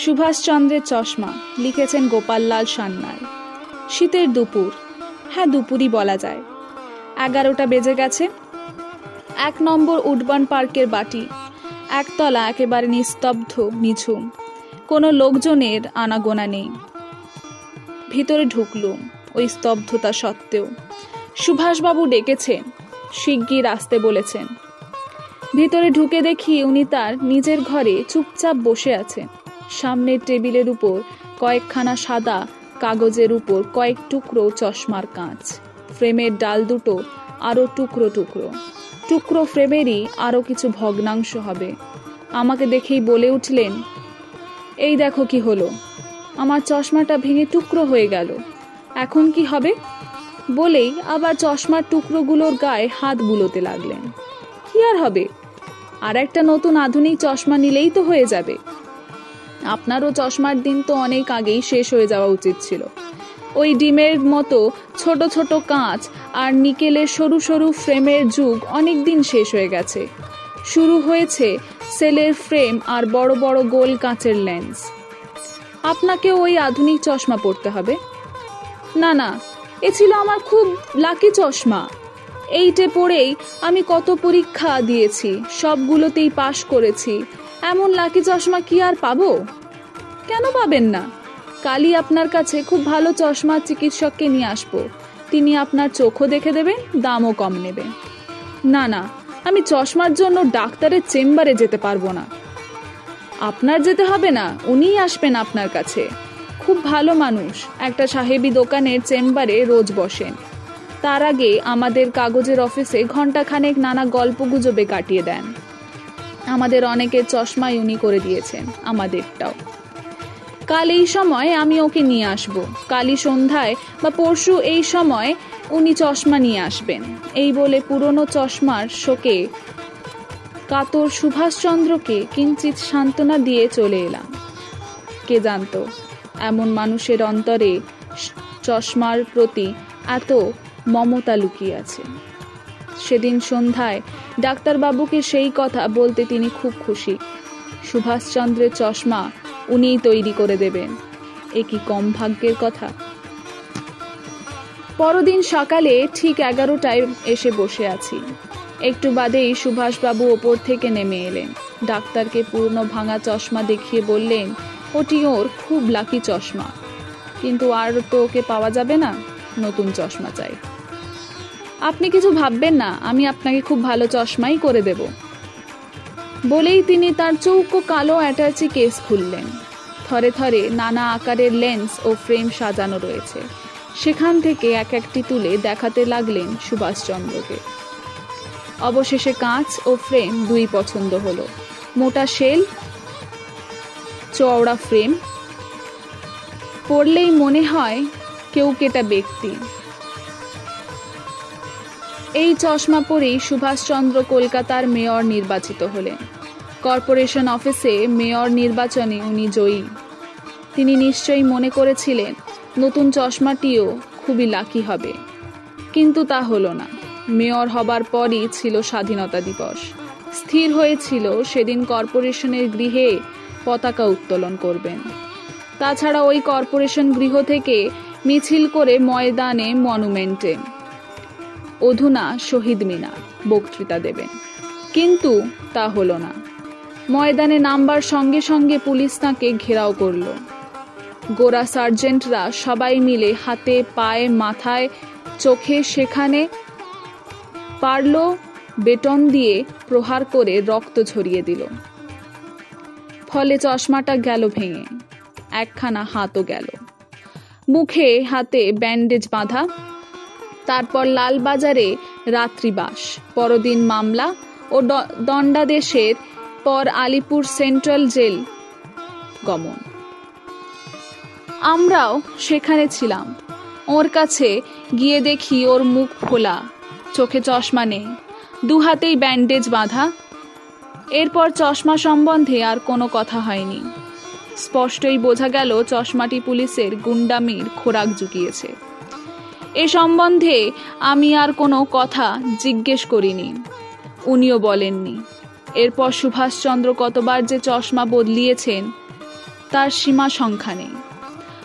সুভাষচন্দ্রের চশমা, লিখেছেন গোপাললাল সান্যাল। শীতের দুপুর। হ্যাঁ দুপুরই বলা যায়। এগারোটা বেজে গেছে। এক নম্বর উডবান পার্কের বাটি। একতলা একেবারে নিস্তব্ধ, নিঝুম। কোনো লোকজনের আনাগোনা নেই। ভিতরে ঢুকলুম, ওই স্তব্ধতা সত্ত্বেও। সুভাষবাবু ডেকেছেন, শিগগির আসতে বলেছেন। ভিতরে ঢুকে দেখি উনি তার নিজের ঘরে চুপচাপ বসে আছেন। সামনের টেবিলের উপর কয়েকখানা সাদা কাগজের উপর কয়েক টুকরো চশমার কাঁচ। ফ্রেমের ডাল দুটো আরও টুকরো টুকরো। টুকরো ফ্রেমেরই আরও কিছু ভগ্নাংশ হবে। আমাকে দেখেই বলে উঠলেন, এই দেখো কি হলো। আমার চশমাটা ভেঙে টুকরো হয়ে গেল। এখন কি হবে? বলেই আবার চশমার টুকরোগুলোর গায়ে হাত বুলোতে লাগলেন। কি আর হবে? আর একটা নতুন আধুনিক চশমা নিলেই তো হয়ে যাবে। আপনারও চশমার দিন তো অনেক আগেই শেষ হয়ে যাওয়া উচিত ছিল। ওই ডিমের মতো ছোট ছোট কাঁচ আর নিকেলের সরু সরু ফ্রেমের যুগ অনেক দিন শেষ হয়ে গেছে। শুরু হয়েছে সেলের ফ্রেম আর বড় বড় গোল কাঁচের লেন্স। আপনাকে ওই আধুনিক চশমা পড়তে হবে। না না, এ ছিল আমার খুব লাকি চশমা। এইটে পড়েই আমি কত পরীক্ষা দিয়েছি, সবগুলোতেই পাশ করেছি এমন লাকি চশমা কি আর পাবো? কেন পাবেন না? কালই আপনার কাছে খুব ভালো চশমা চিকিৎসককে নিয়ে আসব। তিনি আপনার চোখও দেখে দেবেন, দামও কম নেবেন না না, আমি চশমার জন্য ডাক্তারের চেম্বারে যেতে পারব না। আপনার যেতে হবে না, উনিই আসবেন আপনার কাছে। খুব ভালো মানুষ, একটা সাহেবি দোকানের চেম্বারে রোজ বসেন। তার আগে আমাদের কাগজের অফিসে ঘন্টাখানেক নানা গল্প গুজবে কাটিয়ে দেন। আমাদের অনেকের চশমাই উনি করে দিয়েছেন আমাদেরটাও। কাল এই সময় আমি ওকে নিয়ে আসব। কালই সন্ধ্যায় বা পরশু এই সময় উনি চশমা নিয়ে আসবেন। এই বলে পুরনো চশমার শোকে কাতর সুভাষচন্দ্রকে কিঞ্চিত সান্ত্বনা দিয়ে চলে এলাম। কে জানত, এমন মানুষের অন্তরে চশমার প্রতি এত মমতা লুকিয়ে আছে। সেদিন সন্ধ্যায় ডাক্তারবাবুকে সেই কথা বলতে তিনি খুব খুশি। সুভাষচন্দ্রের চশমা উনিই তৈরি করে দেবেন। এ কি কম ভাগ্যের কথা? পরদিন সকালে ঠিক এগারোটায় এসে বসে আছি। একটু বাদেই সুভাষবাবু ওপর থেকে নেমে এলেন। ডাক্তারকে পূর্ণ ভাঙা চশমা দেখিয়ে বললেন, ওটি ওর খুব লাকি চশমা। কিন্তু আর তো ওকে পাওয়া যাবে না। নতুন চশমা চাই। আপনি কিছু ভাববেন না, আমি আপনাকে খুব ভালো চশমাই করে দেব। বলেই তিনি তার চৌকো কালো অ্যাটাচি কেস খুললেন। থরে থরে নানা আকারের লেন্স ও ফ্রেম সাজানো রয়েছে। সেখান থেকে এক একটি তুলে দেখাতে লাগলেন সুভাষচন্দ্রকে। অবশেষে কাঁচ ও ফ্রেম দুই পছন্দ হলো। মোটা শেল, চওড়া ফ্রেম। পড়লেই মনে হয় কেউ কেটা ব্যক্তি। এই চশমা পরেই সুভাষচন্দ্র কলকাতার মেয়র নির্বাচিত হলেন। কর্পোরেশন অফিসে মেয়র নির্বাচনে উনি জয়ী। তিনি নিশ্চয়ই মনে করেছিলেন, নতুন চশমাটিও খুবই লাকি হবে। কিন্তু তা হলো না। মেয়র হবার পরই ছিল স্বাধীনতা দিবস। স্থির হয়েছিল সেদিন কর্পোরেশনের গৃহে পতাকা উত্তোলন করবেন। তাছাড়া ওই কর্পোরেশন গৃহ থেকে মিছিল করে ময়দানে মনুমেন্টে অধুনা শহীদ মিনার, বক্তৃতা দেবেন। কিন্তু তা হলো না। ময়দানে নামবার সঙ্গে সঙ্গে পুলিশ তাঁকে ঘেরাও করল। গোরা সার্জেন্টরা সবাই মিলে হাতে, পায়ে, মাথায়, চোখে সেখানে পারল, বেটন দিয়ে প্রহার করে রক্ত ঝরিয়ে দিল। ফলে চশমাটা গেল ভেঙে, একখানা হাতও গেল। মুখে হাতে ব্যান্ডেজ বাঁধা তারপর লালবাজারে রাত্রিবাস। পরদিন মামলা ও দণ্ডাদেশের পর আলিপুর সেন্ট্রাল জেল গমন। আমরাও সেখানে ছিলাম। ওর কাছে গিয়ে দেখি ওর মুখ খোলা চোখে চশমা নেই। দু হাতেই ব্যান্ডেজ বাঁধা। এরপর চশমা সম্বন্ধে আর কোনো কথা হয়নি। স্পষ্টই বোঝা গেল, চশমাটি পুলিশের গুন্ডামির খোরাক জুগিয়েছে। এ সম্বন্ধে আমি আর কোনো কথা জিজ্ঞেস করিনি। উনিও বলেননি। এরপর সুভাষচন্দ্র কতবার যে চশমা বদলিয়েছেন, তার সীমা সংখ্যা নেই।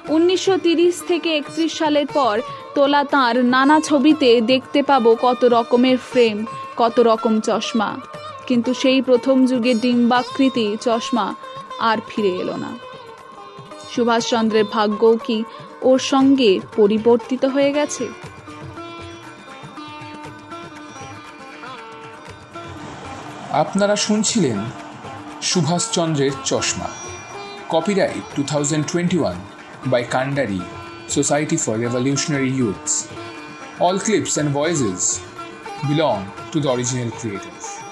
উনিশশো থেকে একত্রিশ সালের পর তোলা তাঁর নানা ছবিতে দেখতে পাবো কত রকমের ফ্রেম, কত রকম চশমা। কিন্তু সেই প্রথম যুগে ডিম্বাকৃতি চশমা আর ফিরে এলো না। সুভাষচন্দ্রের ভাগ্যও কি ওর সঙ্গে পরিবর্তিত হয়ে গেছে। আপনারা শুনছিলেন সুভাষচন্দ্রের চশমা। Copyright two thousand twenty one by Kandari society for revolutionary youths all clips and voices belong to the original creators.